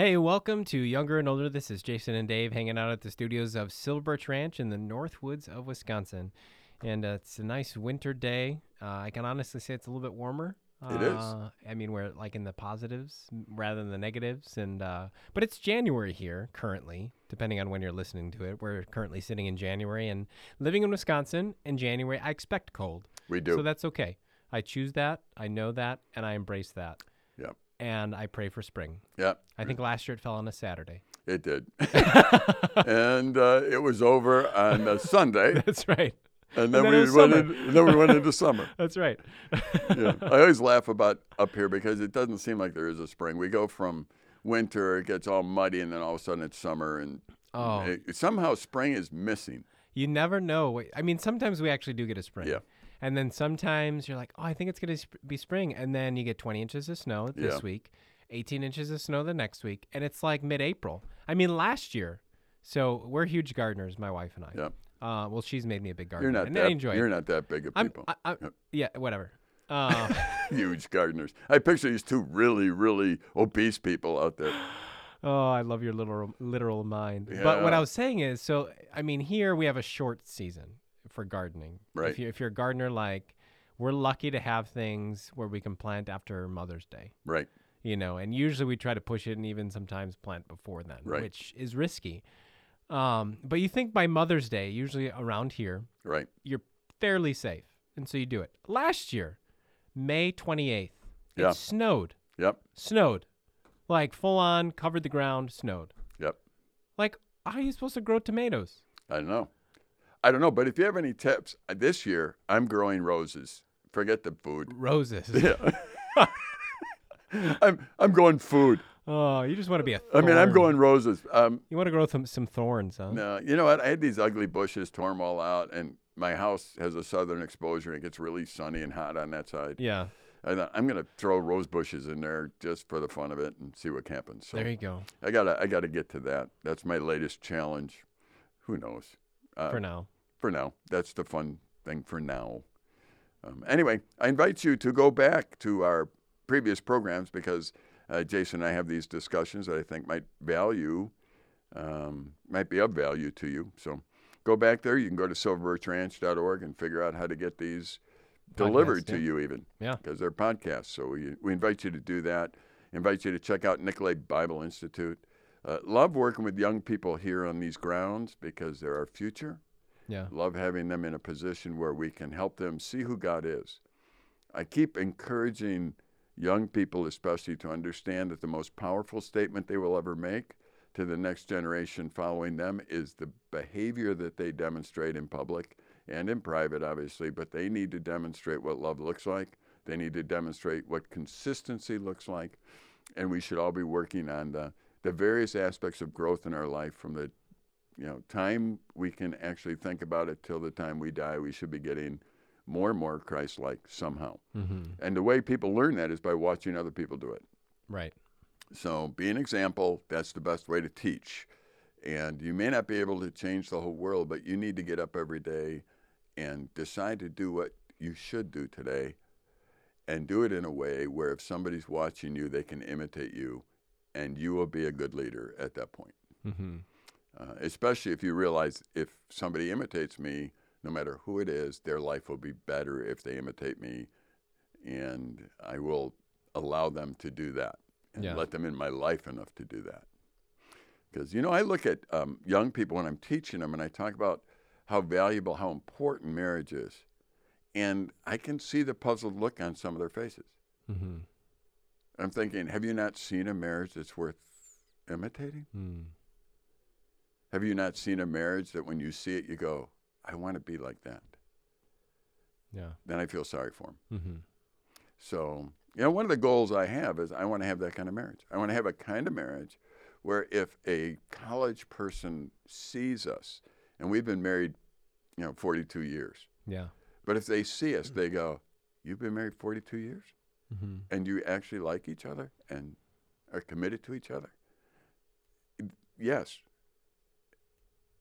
Hey, welcome to Younger and Older. This is Jason and Dave hanging out at the studios of Silver Birch Ranch in the North Woods of Wisconsin. And uh, it's a nice winter day. Uh, I can honestly say it's a little bit warmer. It is. Uh, I mean, we're like in the positives rather than the negatives, and uh, but it's January here currently. Depending on when you're listening to it, we're currently sitting in January and living in Wisconsin. In January, I expect cold, We do. so that's okay. I choose that. I know that, and I embrace that. And I pray for spring. yeah, I think last year it fell on a Saturday. it did. and uh, it was over on a Sunday, That's right. and then, then we went summer. in, and then we went into summer. That's right. Yeah. I always laugh about up here because it doesn't seem like there is a spring. We go from winter, it gets all muddy, and then all of a sudden it's summer, and Oh. it- somehow spring is missing. You never know. I mean, sometimes we actually do get a spring. Yeah. And then sometimes you're like, oh, I think it's going to be spring. And then you get 20 inches of snow this Yeah. week, 18 inches of snow the next week. And it's like mid April. I mean, last year. So we're huge gardeners, my wife and I. Yeah. Uh, well, she's made me a big gardener. You're not and that. I enjoy you're it. not that big of I'm, people. I, I, Yep. yeah, whatever. Uh, Huge gardeners. I picture these two really, really obese people out there. Oh, I love your literal literal mind. Yeah. But what I was saying is, so I mean, here we have a short season for gardening. Right. If you're, if you're a gardener, like we're lucky to have things where we can plant after Mother's Day. Right. You know, and usually we try to push it and even sometimes plant before then, Right. which is risky. Um, but you think by Mother's Day, usually around here, Right. you're fairly safe, and so you do it. Last year, May 28th, it Yeah. snowed. Yep. Snowed, like full on covered the ground. Snowed. Yep. Like, how are you supposed to grow tomatoes? I don't know. I don't know, but if you have any tips, uh, this year I'm growing roses. Forget the food. Roses. Yeah. I'm I'm going food. Oh, you just want to be a. I mean, I'm going roses. Um, You want to grow some some thorns, huh? no, you know what? I had these ugly bushes, tore them all out, and my house has a southern exposure. and It gets really sunny and hot on that side. Yeah. I thought I'm gonna throw rose bushes in there just for the fun of it and see what happens. So There you go. I gotta I gotta get to that. That's my latest challenge. Who knows? Uh, For now. For now. That's the fun thing for now. Um, anyway, I invite you to go back to our previous programs because uh, Jason and I have these discussions that I think might value, um, might be of value to you. So go back there. You can go to silverbirchranch.org and figure out how to get these delivered Podcasts, to yeah. you even Yeah. because they're podcasts. So we, we invite you to do that. Invite you to check out Nicolet Bible Institute. Uh, love working with young people here on these grounds because they're our future Yeah. love having them in a position where we can help them see who God is. I keep encouraging young people, especially, to understand that the most powerful statement they will ever make to the next generation following them is the behavior that they demonstrate in public and in private, obviously, but they need to demonstrate what love looks like. They need to demonstrate what consistency looks like. And we should all be working on the, the various aspects of growth in our life from the you know, time we can actually think about it till the time we die, we should be getting more and more Christ-like somehow. Mm-hmm. And the way people learn that is by watching other people do it. Right. So be an example. That's the best way to teach. And you may not be able to change the whole world, but you need to get up every day and decide to do what you should do today and do it in a way where if somebody's watching you, they can imitate you and you will be a good leader at that point. Mm-hmm. Uh, especially if you realize if somebody imitates me, no matter who it is, their life will be better if they imitate me, and I will allow them to do that and Yeah. let them in my life enough to do that. Because you know, I look at um, young people when I'm teaching them, and I talk about how valuable, how important marriage is, and I can see the puzzled look on some of their faces. Mm-hmm. I'm thinking, have you not seen a marriage that's worth imitating? Mm. Have you not seen a marriage that when you see it, you go, I want to be like that? Yeah. Then I feel sorry for them. Mm-hmm. So, you know, one of the goals I have is I want to have that kind of marriage. I want to have a kind of marriage where if a college person sees us, and we've been married, you know, 42 years, Yeah. but if they see us, they go, You've been married 42 years? Mm-hmm. And you actually like each other and are committed to each other? Yes.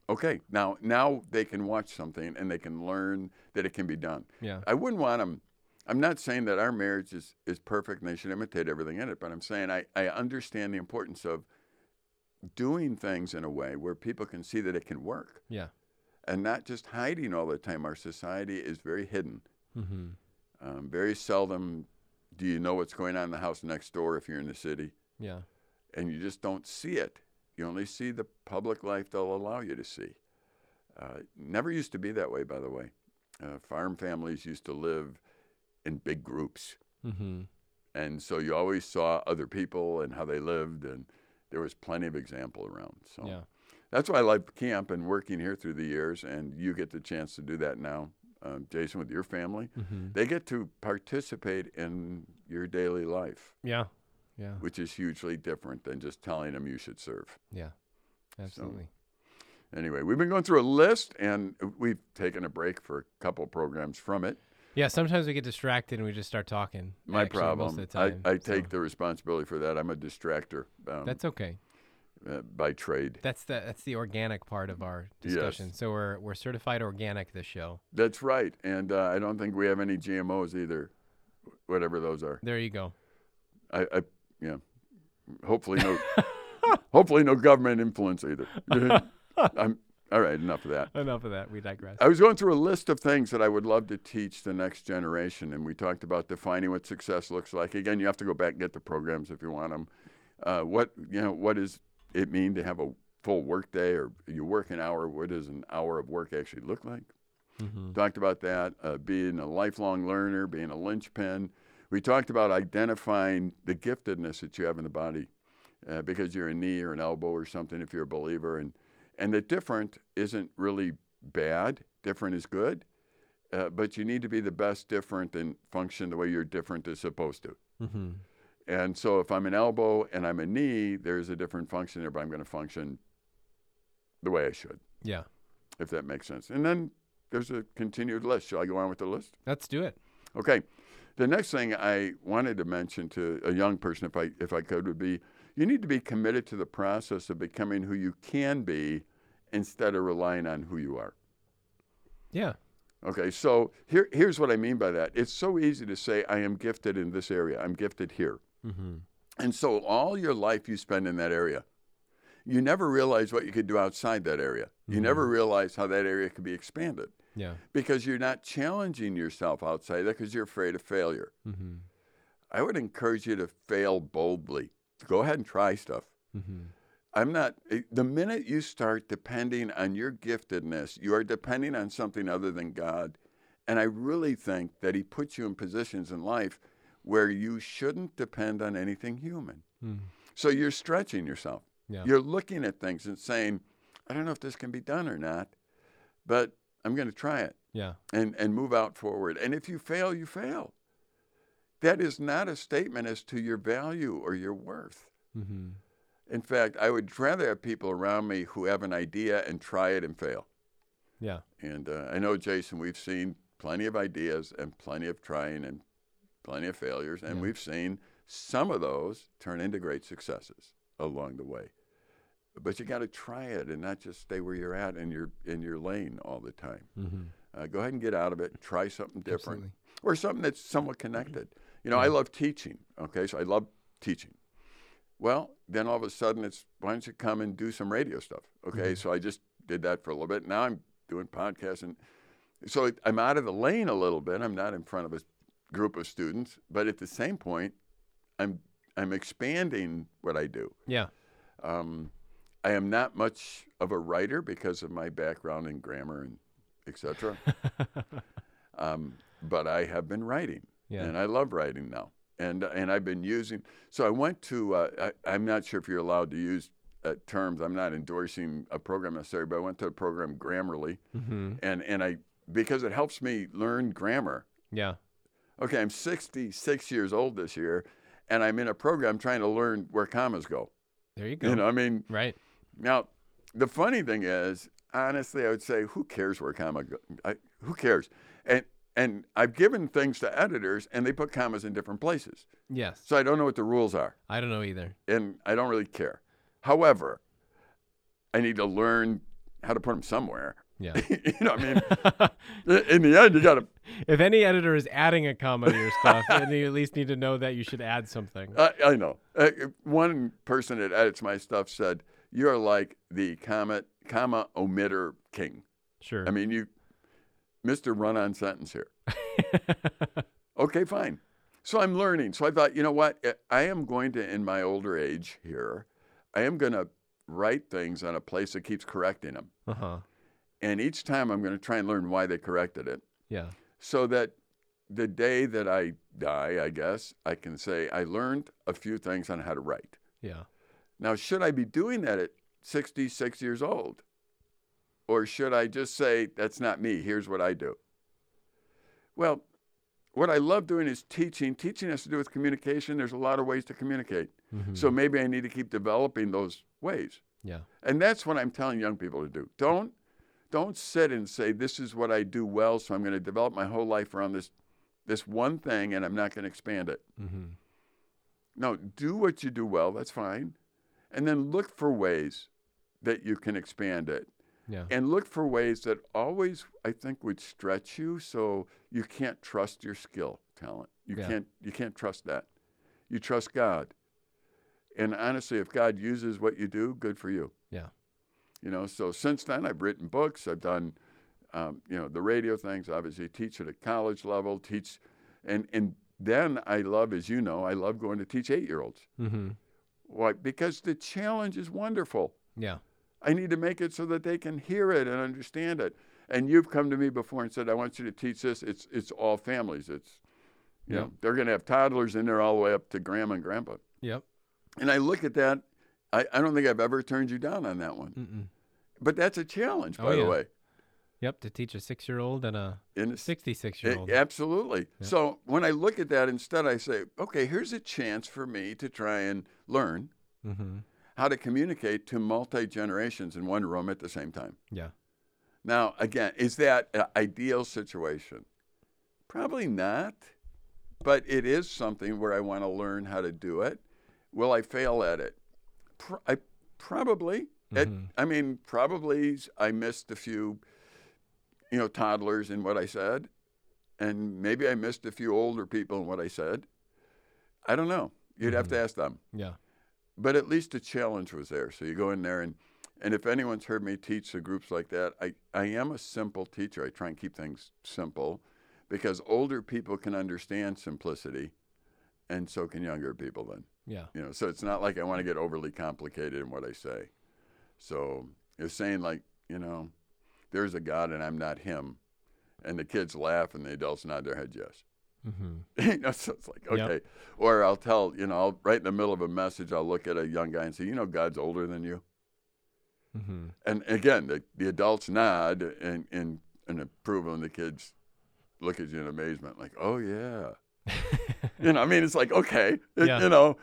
Okay, now now they can watch something and they can learn that it can be done. Yeah. I wouldn't want them. I'm not saying that our marriage is, is perfect and they should imitate everything in it, but I'm saying I, I understand the importance of doing things in a way where people can see that it can work Yeah. and not just hiding all the time. Our society is very hidden. Mm-hmm. Um, very seldom do you know what's going on in the house next door if you're in the city, Yeah. and you just don't see it. You only see the public life they'll allow you to see. Uh, never used to be that way, by the way. Uh, farm families used to live in big groups, Mm-hmm. and so you always saw other people and how they lived, and there was plenty of example around. So Yeah. that's why I like camp and working here through the years, and you get the chance to do that now, um, Jason, with your family. Mm-hmm. They get to participate in your daily life, Yeah. Yeah. which is hugely different than just telling them you should serve. Yeah. Absolutely. Anyway, we've been going through a list, and we've taken a break for a couple programs from it. Yeah. Sometimes we get distracted and we just start talking. My actually, problem. Most of the I, time. I so take the responsibility for that. I'm a distractor um, That's okay. uh, by trade. That's the that's the organic part of our Yes. discussion. So we're we're certified organic this show. That's right, and uh, I don't think we have any GMOs either, whatever those are. There you go. I, I yeah. Hopefully no. hopefully no government influence either. I'm all right. Enough of that. Enough of that. We digress. I was going through a list of things that I would love to teach the next generation, and we talked about defining what success looks like. Again, you have to go back and get the programs if you want them. Uh, what you know, what does it mean to have a full work day, or you work an hour? What does an hour of work actually look like? Mm-hmm. Talked about that. Uh, being a lifelong learner, being a linchpin. We talked about identifying the giftedness that you have in the body, uh, because you're a knee or an elbow or something. If you're a believer, and and the different isn't really bad. Different is good, uh, but you need to be the best different and function the way your different is supposed to. Mm-hmm. And so if I'm an elbow and I'm a knee, there's a different function there, but I'm going to function the way I should, Yeah. if that makes sense. And then there's a continued list. Shall I go on with the list? Let's do it. Okay. The next thing I wanted to mention to a young person, if I if I could, would be you need to be committed to the process of becoming who you can be instead of relying on who you are. Yeah. Okay, so here here's what I mean by that. It's so easy to say I am gifted in this area. I'm gifted here. Mm-hmm. And so all your life you spend in that area. You never realize what you could do outside that area. You never realize how that area could be expanded Yeah. because you're not challenging yourself outside that because you're afraid of failure. Mm-hmm. I would encourage you to fail boldly. Go ahead and try stuff. Mm-hmm. I'm not, eh, the minute you start depending on your giftedness, you are depending on something other than God. And I really think that He puts you in positions in life where you shouldn't depend on anything human. Mm. So you're stretching yourself. Yeah. You're looking at things and saying, I don't know if this can be done or not, but I'm going to try it Yeah. and, and move out forward. And if you fail, you fail. That is not a statement as to your value or your worth. Mm-hmm. In fact, I would rather have people around me who have an idea and try it and fail. Yeah. And uh, I know, Jason, we've seen plenty of ideas and plenty of trying and plenty of failures, and Yeah. we've seen some of those turn into great successes along the way. But you got to try it and not just stay where you're at in your in your lane all the time. Mm-hmm. Uh, go ahead and get out of it. Try something different Absolutely. or something that's somewhat connected. You know, I love teaching. Okay, so I love teaching. Well, then all of a sudden it's why don't you come and do some radio stuff? Okay, so I just did that for a little bit. Now I'm doing podcasts, and so I'm out of the lane a little bit. I'm not in front of a group of students, but at the same point, I'm I'm expanding what I do. Yeah. Um, I am not much of a writer because of my background in grammar and etc. um, but I have been writing, Yeah. and I love writing now. And and I've been using. So I went to. Uh, I, I'm not sure if you're allowed to use uh, terms. I'm not endorsing a program necessarily, but I went to a program Grammarly, Mm-hmm. and and I because it helps me learn grammar. Yeah. Okay, I'm 66 years old this year, and I'm in a program trying to learn where commas go. There you go. You know, I mean, Right. Now, the funny thing is, honestly, I would say, who cares where comma go? I, who cares? And and I've given things to editors, and they put commas in different places, Yes. so I don't know what the rules are, I don't know either. and I don't really care. However, I need to learn how to put them somewhere. Yeah. you know, what I mean, in the end, you got to. if any editor is adding a comma to your stuff, then you at least need to know that you should add something. I, I know. Uh, one person that edits my stuff said, you're like the comma comma omitter king. Sure. I mean, you, Mr. Run on sentence here. okay, fine. So I'm learning. So I thought, you know what? I am going to, in my older age here, I am going to write things on a place that keeps correcting them. uh huh. And each time I'm going to try and learn why they corrected it Yeah. so that the day that I die, I guess, I can say, I learned a few things on how to write. Yeah. Now, should I be doing that at 66 years old? Or should I just say, that's not me, here's what I do? Well, what I love doing is teaching. Teaching has to do with communication. There's a lot of ways to communicate. Mhm. So maybe I need to keep developing those ways. Yeah. And that's what I'm telling young people to do. Don't don't sit and say this is what I do well, so I'm going to develop my whole life around this this one thing and I'm not going to expand it. Mm-hmm. No, do what you do well, that's fine. And then look for ways that you can expand it. Yeah. And look for ways that always I think would stretch you so you can't trust your skill, talent. You Yeah. can't you can't trust that. You trust God. And honestly, if God uses what you do, good for you. Yeah. You know, so since then I've written books, I've done um, you know, the radio things, obviously teach at a college level, teach and and then I love, as you know, I love going to teach eight year olds. Mm-hmm. Why? Because the challenge is wonderful. Yeah. I need to make it so that they can hear it and understand it. And you've come to me before and said, I want you to teach this. It's it's all families. It's you Yeah. know, they're gonna have toddlers in there all the way up to grandma and grandpa. Yep. And I look at that, I, I don't think I've ever turned you down on that one. Mm-mm. But that's a challenge, Oh, by yeah. the way. Yep. To teach a six-year-old and a In a s- sixty-six-year-old. Absolutely. Yeah. So when I look at that, instead I say, okay, here's a chance for me to try and learn Mm-hmm. how to communicate to multi generations in one room at the same time. Yeah. Now, again, is that an ideal situation? Probably not, but it is something where I want to learn how to do it. Will I fail at it? Pro- I probably. It- Mhm. I mean, probably I missed a few, you know, toddlers in what I said, and maybe I missed a few older people in what I said. I don't know. You'd have to mm-hmm. ask them Yeah. but at least the challenge was there. So you go in there and and if anyone's heard me teach the groups like that, I, I am a simple teacher. I try and keep things simple because older people can understand simplicity and so can younger people then. Yeah. You know, so it's not like I want to get overly complicated in what I say. So it's saying like, you know, there's a God and I'm not him. And the kids laugh and the adults nod their head yes. Mm-hmm. you know, so it's like, Yep. okay. Or I'll tell, you know, I'll, right in the middle of a message, I'll look at a young guy and say, you know, God's older than you. Mm-hmm. And again, the, the adults nod and, and, and approval, and the kids look at you in amazement, like, oh, yeah. you know, I mean, it's like, okay, it- Yeah. you know,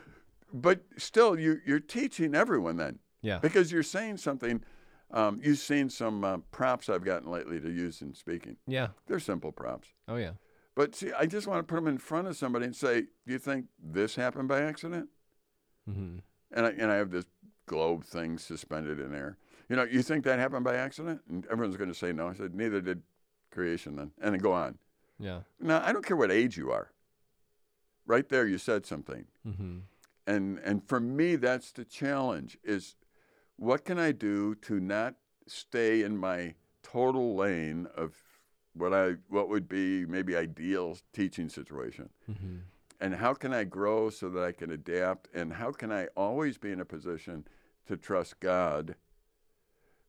but still, you, you're teaching everyone then Yeah. because you're saying something. Um, you've seen some uh, props I've gotten lately to use in speaking. Yeah. They're simple props. Oh yeah. But see, I just want to put them in front of somebody and say, "Do you think this happened by accident?" Mm-hmm. And I, and I have this globe thing suspended in air. You know, you think that happened by accident? And everyone's going to say no. I said, neither did creation then. And then go on. Yeah. Now, I don't care what age you are. Right there, you said something. Mm-hmm. And and for me, that's the challenge: is what can I do to not stay in my total lane of what I what would be maybe ideal teaching situation. Mm-hmm. and how can I grow so that I can adapt? And how can I always be in a position to trust God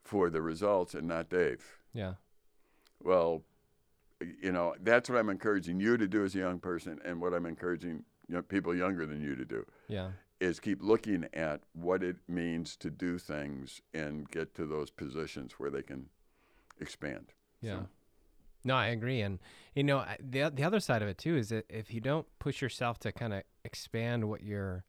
for the results and not Dave? Yeah. Well, you know, that's what I'm encouraging you to do as a young person, and what I'm encouraging you know, people younger than you to do Yeah. Is keep looking at what it means to do things and get to those positions where they can expand. Yeah. So- No, I agree, and you know the the other side of it too is that if you don't push yourself to kind of expand what you're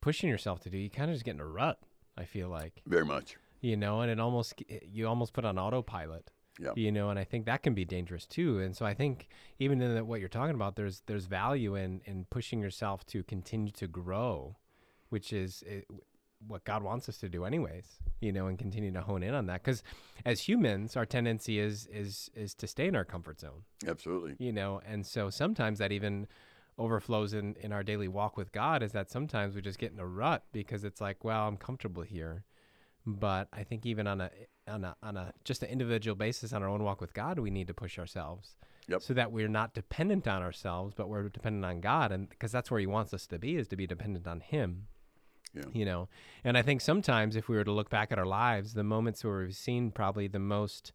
pushing yourself to do, you kind of just get in a rut. I feel like Very much. you know, and it almost you almost put on autopilot. Yeah. You know, and I think that can be dangerous too. And so I think even in the, what you're talking about, there's there's value in in pushing yourself to continue to grow, which is eh, what God wants us to do anyways. You know, and continue to hone in on that because as humans, our tendency is is is to stay in our comfort zone. Absolutely. You know, and so sometimes that even overflows in in our daily walk with God is that sometimes we just get in a rut because it's like, well, I'm comfortable here. But I think even on a on a on a just an individual basis on our own walk with God, we need to push ourselves. Yep. So that we're not dependent on ourselves, but we're dependent on God, and because that's where He wants us to be, is to be dependent on Him. Yeah. You know, and I think sometimes if we were to look back at our lives, the moments where we've seen probably the most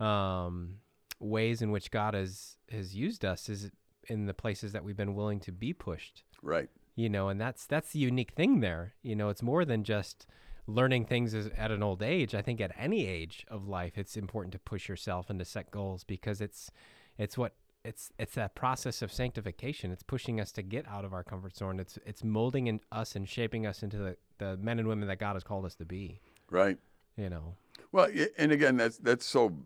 um, ways in which God has has used us is in the places that we've been willing to be pushed Right. you know and that's that's the unique thing there you know it's more than just learning things as, at an old age i think at any age of life it's important to push yourself and to set goals because it's it's what it's it's that process of sanctification. It's pushing us to get out of our comfort zone. It's it's molding in us and shaping us into the, the men and women that god has called us to be Right. you know? Well, and again, that's that's so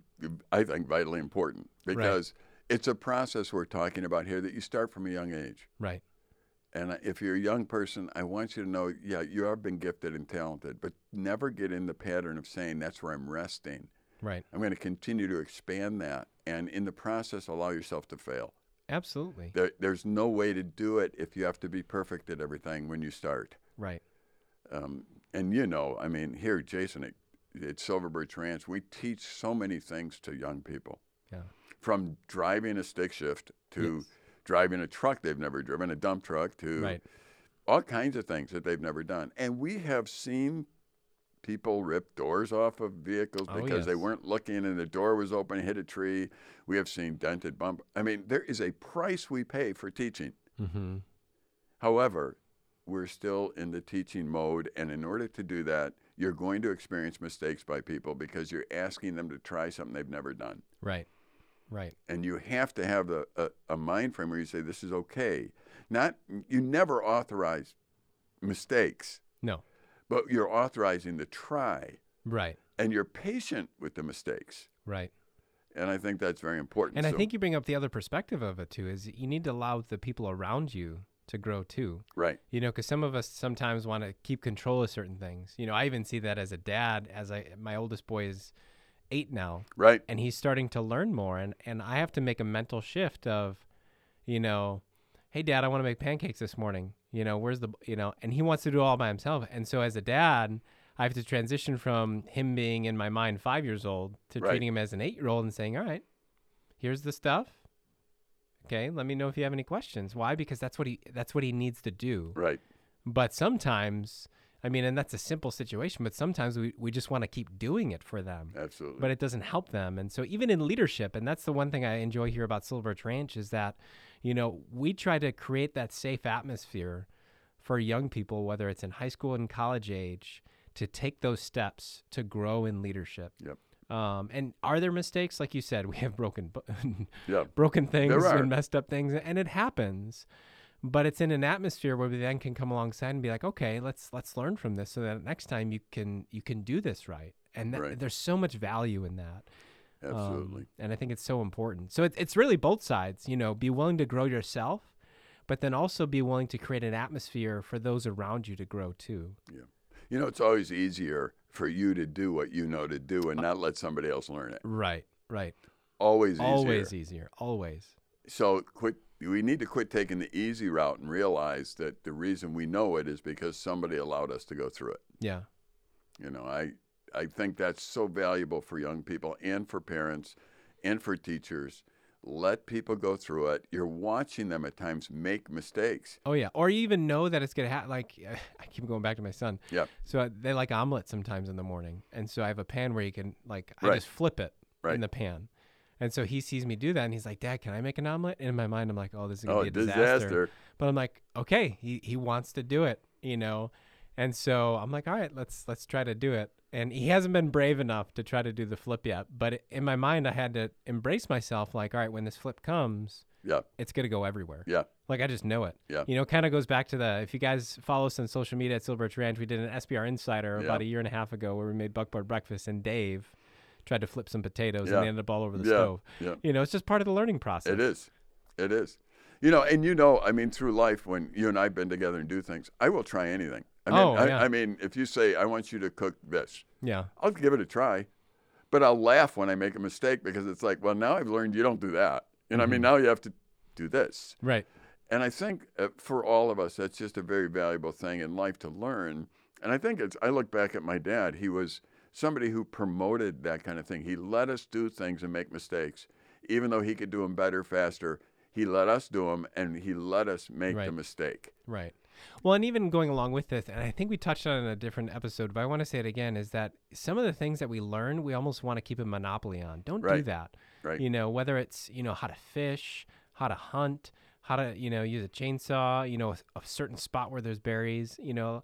I think vitally important because it's a process we're talking about here that you start from a young age. right And if you're a young person, I want you to know, yeah, you have been gifted and talented, but never get in the pattern of saying that's where I'm resting. right I'm going to continue to expand that, and in the process, allow yourself to fail. absolutely There, there's no way to do it if you have to be perfect at everything when you start. right Um, and you know, I mean, here, Jason, at, at Silver Birch Ranch, we teach so many things to young people. yeah From driving a stick shift to Yes. Driving a truck they've never driven, a dump truck, to right all kinds of things that they've never done. And we have seen people rip doors off of vehicles Oh, because they weren't looking and the door was open, hit a tree. We have seen dented bump. I mean, there is a price we pay for teaching. mm-hmm However, we're still in the teaching mode, and in order to do that, you're going to experience mistakes by people because you're asking them to try something they've never done. right right And you have to have a, a, a mind frame where you say, this is okay. Not, you never authorize mistakes, no but you're authorizing the try, right and you're patient with the mistakes. right And I think that's very important. And I think you bring up the other perspective of it too is you need to allow the people around you to grow too. right, You know, because some of us sometimes want to keep control of certain things. You know, I even see that as a dad. As I, my oldest boy is eight now, right, and he's starting to learn more, and and I have to make a mental shift of, you know, hey dad, I want to make pancakes this morning. You know, where's the, you know, and he wants to do it all by himself, and so as a dad. I have to transition from him being in my mind five years old to Right. treating him as an eight year old and saying, all right, here's the stuff. Okay, let me know if you have any questions. Why? Because that's what he that's what he needs to do. right, But sometimes, I mean, and that's a simple situation, but sometimes we, we just want to keep doing it for them. absolutely. But it doesn't help them. And so even in leadership, and that's the one thing I enjoy here about Silver Ranch is that, you know, we try to create that safe atmosphere for young people, whether it's in high school and college age, to take those steps to grow in leadership. Yep. Um, and are there mistakes? Like you said, we have broken bu- yeah, broken things and messed up things and it happens but it's in an atmosphere where we then can come alongside and be like okay let's let's learn from this so that next time you can you can do this right and that, Right. there's so much value in that Um, absolutely. and i think it's so important so it, it's really both sides you know be willing to grow yourself but then also be willing to create an atmosphere for those around you to grow too Yeah. You know, it's always easier for you to do what you know to do and not let somebody else learn it. right right Always easier. always easier always So quit. We need to quit taking the easy route and realize that the reason we know it is because somebody allowed us to go through it. yeah You know, I I think that's so valuable for young people and for parents and for teachers. Let people go through it. You're watching them at times make mistakes. Oh yeah, or you even know that it's gonna happen. Like I keep going back to my son. Yeah. So uh, they like omelets sometimes in the morning, and so I have a pan where you can like I Right. just flip it Right. in the pan, and so he sees me do that, and he's like, "Dad, can I make an omelet?" And in my mind, I'm like, "Oh, this is gonna Oh, be a disaster. disaster. But I'm like, "Okay, he he wants to do it, you know." And so I'm like, "All right, let's let's try to do it." And he hasn't been brave enough to try to do the flip yet. But it, in my mind, I had to embrace myself. Like, all right, when this flip comes, Yeah. it's gonna go everywhere. Yeah. Like I just know it. Yeah. You know, kind of goes back to the if you guys follow us on social media at Silver Birch Ranch, we did an SBR Insider Yeah. about a year and a half ago where we made buckboard breakfast and Dave tried to flip some potatoes Yeah. and they ended up all over the Yeah. stove. Yeah. You know, it's just part of the learning process. It is. It is. You know, and you know, I mean, through life, when you and I've been together and do things, I will try anything. I mean, Oh, yeah. I mean, if you say I want you to cook this, Yeah. I'll give it a try, but I'll laugh when I make a mistake because it's like, well, now I've learned you don't do that. And I mean, now you have to do this. Right. And I think uh, for all of us, that's just a very valuable thing in life to learn And I think it's, I look back at my dad, he was somebody who promoted that kind of thing. He let us do things and make mistakes, even though he could do them better, faster. He let us do them and he let us make Right. the mistake. Right. Well, and even going along with this, and I think we touched on it in a different episode, but I want to say it again is that some of the things that we learn, we almost want to keep a monopoly on. Don't do that. Right. You know, whether it's, you know, how to fish, how to hunt, how to, you know, use a chainsaw, you know, a, a certain spot where there's berries, you know,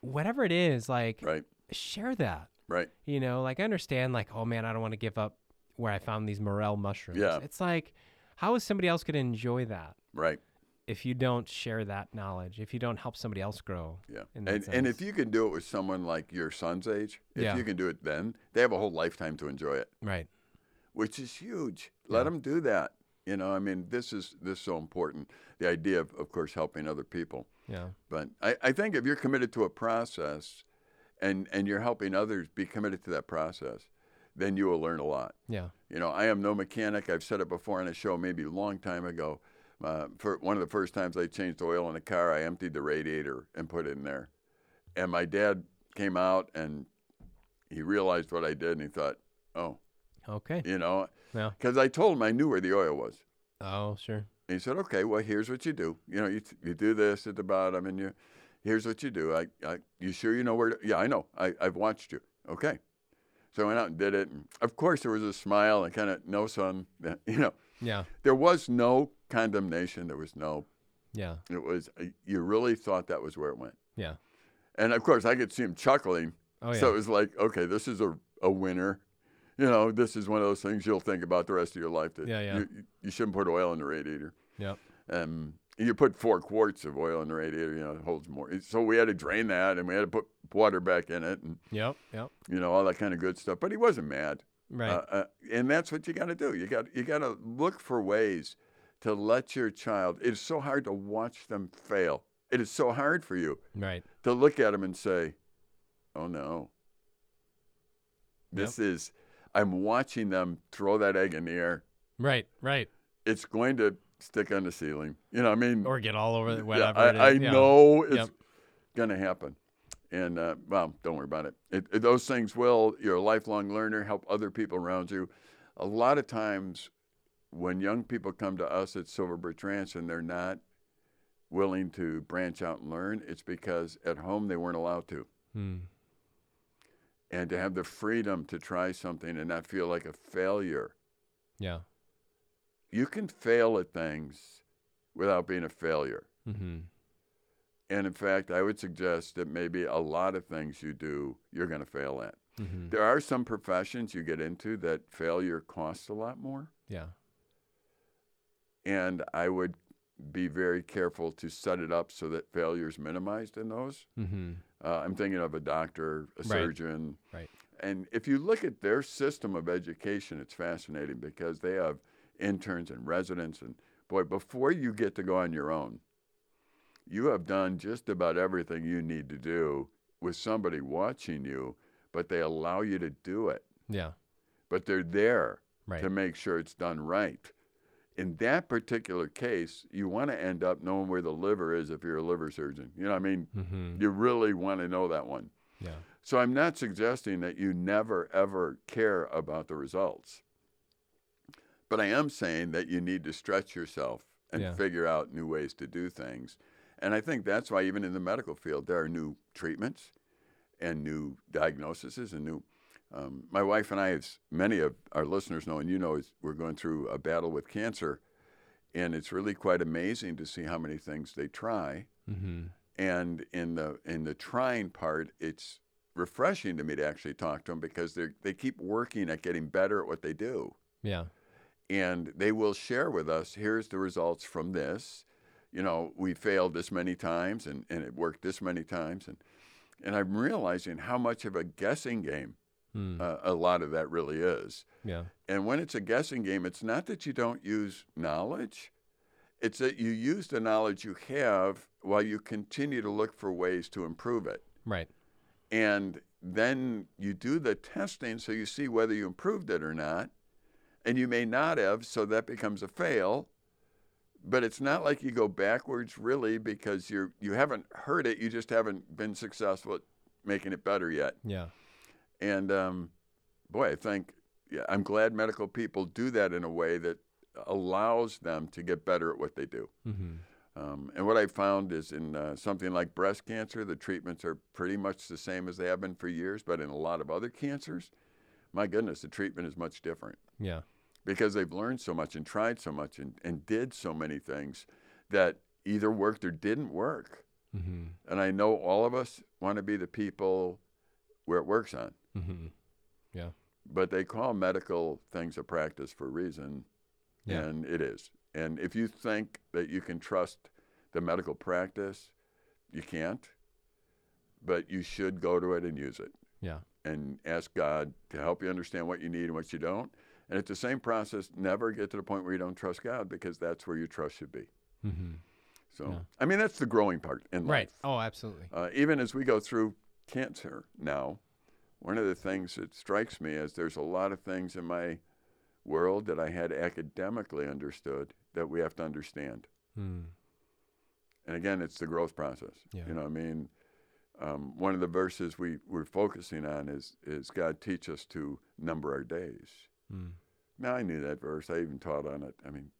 whatever it is, like, Right. share that. Right. You know, like I understand, like, oh man, I don't want to give up where I found these morel mushrooms. Yeah. It's like, how is somebody else going to enjoy that? Right. if you don't share that knowledge, if you don't help somebody else grow. Yeah. And, and if you can do it with someone like your son's age, if Yeah. you can do it then, they have a whole lifetime to enjoy it, Right. which is huge. Let Yeah. them do that. You know, I mean, this is this is so important. The idea of, of course, helping other people. Yeah. But I, I think if you're committed to a process and, and you're helping others be committed to that process, then you will learn a lot. Yeah. You know, I am no mechanic. I've said it before on a show maybe a long time ago. Uh, for one of the first times I changed oil in a car, I emptied the radiator and put it in there. And my dad came out and he realized what I did and he thought, oh, Okay. you know, Yeah. because I told him I knew where the oil was. Oh, sure. And he said, "Okay, well, here's what you do. You know, you, you do this at the bottom, and you, here's what you do. I, I, you sure you know where? To, yeah, I know. I, I've watched you. Okay." So I went out and did it, and of course there was a smile and kind of no son. You know, Yeah. there was no condemnation. There was no. Yeah. It was uh, you really thought that was where it went, Yeah. and of course I could see him chuckling. Oh yeah. So it was like, okay, this is a, a winner. You know, this is one of those things you'll think about the rest of your life. That Yeah, yeah. You, you shouldn't put oil in the radiator. yep. Um, you put four quarts of oil in the radiator, you know, it holds more. So we had to drain that and we had to put water back in it and, Yep. Yep. you know, all that kind of good stuff. But he wasn't mad. Right. Uh, uh, and that's what you got to do. You got you got to look for ways to let your child. It's so hard to watch them fail. It is so hard for you right. to look at them and say, "Oh no, this is." I'm watching them throw that egg in the air. Right. Right. It's going to stick on the ceiling. You know, I mean, Or get all over the Yeah. I, it is. I Yeah. know it's Yep. going to happen. And, uh, well, don't worry about it. It, it. Those things will. You're a lifelong learner, help other people around you. A lot of times when young people come to us at Silver Birch Ranch and they're not willing to branch out and learn, it's because at home they weren't allowed to. Hmm. And to have the freedom to try something and not feel like a failure. Yeah. You can fail at things without being a failure. Mm-hmm. And in fact, I would suggest that maybe a lot of things you do, you're going to fail at. Mm-hmm. There are some professions you get into that failure costs a lot more. Yeah. And I would be very careful to set it up so that failure is minimized in those. Mm-hmm. Uh, I'm thinking of a doctor, a Right. surgeon. Right. And if you look at their system of education, it's fascinating because they have interns and residents. And boy, before you get to go on your own, you have done just about everything you need to do with somebody watching you, but they allow you to do it. Yeah. But they're there Right. to make sure it's done right. In that particular case, you want to end up knowing where the liver is if you're a liver surgeon. You know, what I mean, Mm-hmm. you really want to know that one. Yeah. So I'm not suggesting that you never ever care about the results. But I am saying that you need to stretch yourself and Yeah. figure out new ways to do things. And I think that's why even in the medical field there are new treatments and new diagnoses and new um, my wife and I, as many of our listeners know, and you know, is we're going through a battle with cancer, and it's really quite amazing to see how many things they try Mm-hmm. and in the in the trying part, it's refreshing to me to actually talk to them because they they keep working at getting better at what they do, Yeah. And they will share with us. Here's the results from this. You know, we failed this many times, and, and it worked this many times, and and I'm realizing how much of a guessing game Mm. uh, a lot of that really is. Yeah. And when it's a guessing game, it's not that you don't use knowledge, it's that you use the knowledge you have while you continue to look for ways to improve it. Right. And then you do the testing so you see whether you improved it or not. And you may not have, so that becomes a fail. but it's not like you go backwards really because you're you haven't heard it. You just haven't been successful at making it better yet. Yeah. And um, boy, I think yeah, I'm glad medical people do that in a way that allows them to get better at what they do. Mm-hmm. Um, and what I found is in uh, something like breast cancer, the treatments are pretty much the same as they have been for years. But in a lot of other cancers, my goodness, the treatment is much different Yeah. Because they've learned so much and tried so much and, and did so many things that either worked or didn't work. Mm-hmm. And I know all of us want to be the people where it works on, Mm-hmm. but they call medical things a practice for a reason, Yeah. and it is. And if you think that you can trust the medical practice, you can't, but you should go to it and use it Yeah. and ask God to help you understand what you need and what you don't. And it's the same process. Never get to the point where you don't trust God because that's where your trust should be. Mm-hmm. So, Yeah. I mean, that's the growing part in Right. life. Oh, absolutely. Uh, even as we go through cancer now, one of the things that strikes me is there's a lot of things in my world that I had academically understood that we have to understand. Mm. And again, it's the growth process. Yeah. You know, I mean, um, one of the verses we, we're focusing on is, is God teach us to number our days. Mm. Now, I knew that verse. I even taught on it. I mean,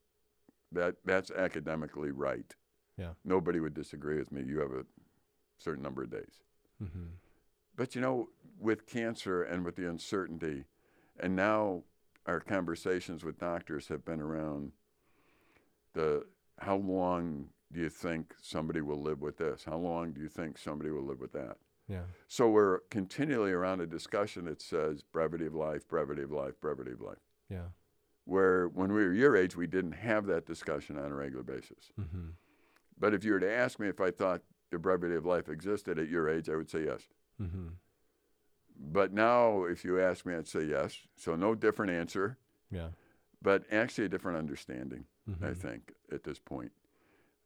that that's academically right. Yeah. Nobody would disagree with me. You have a certain number of days. Mm-hmm. But you know, with cancer and with the uncertainty, and now our conversations with doctors have been around the how long do you think somebody will live with this? How long do you think somebody will live with that? Yeah. So we're continually around a discussion that says brevity of life, brevity of life, brevity of life. Yeah. Where when we were your age, we didn't have that discussion on a regular basis. Mm-hmm. But if you were to ask me if I thought the brevity of life existed at your age, I would say yes. Mm-hmm. But now, if you ask me, I'd say yes. So no different answer, Yeah. but actually a different understanding, I Mhm. think, at this point.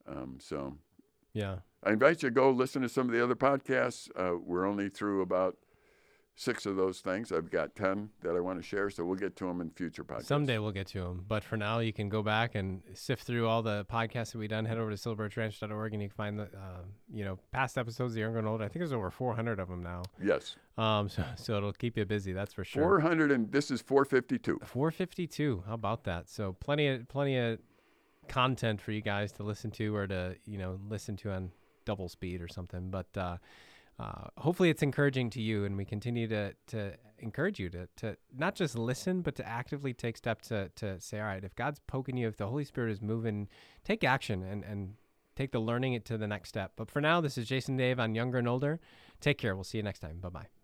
Um, so Yeah. I invite you to go listen to some of the other podcasts. Uh, we're only through about six of those things. I've got 10 that I want to share, so we'll get to them in future podcasts. Someday we'll get to them. But for now, you can go back and sift through all the podcasts that we've done. Head over to silverbirchranch.org and you can find the, uh, you know, past episodes of Younger and Older. I think there's over 400 of them now. Yes. Um, so, so it'll keep you busy. That's for sure. 400, and this is 452. 452. How about that? So plenty of plenty of content for you guys to listen to or to you know listen to on double speed or something. But uh, uh, hopefully it's encouraging to you, and we continue to to encourage you to to not just listen, but to actively take steps to to say, all right, if God's poking you, if the Holy Spirit is moving, take action and and take the learning it to the next step. But for now, this is Jason Dave on Younger and Older. Take care. We'll see you next time. Bye bye.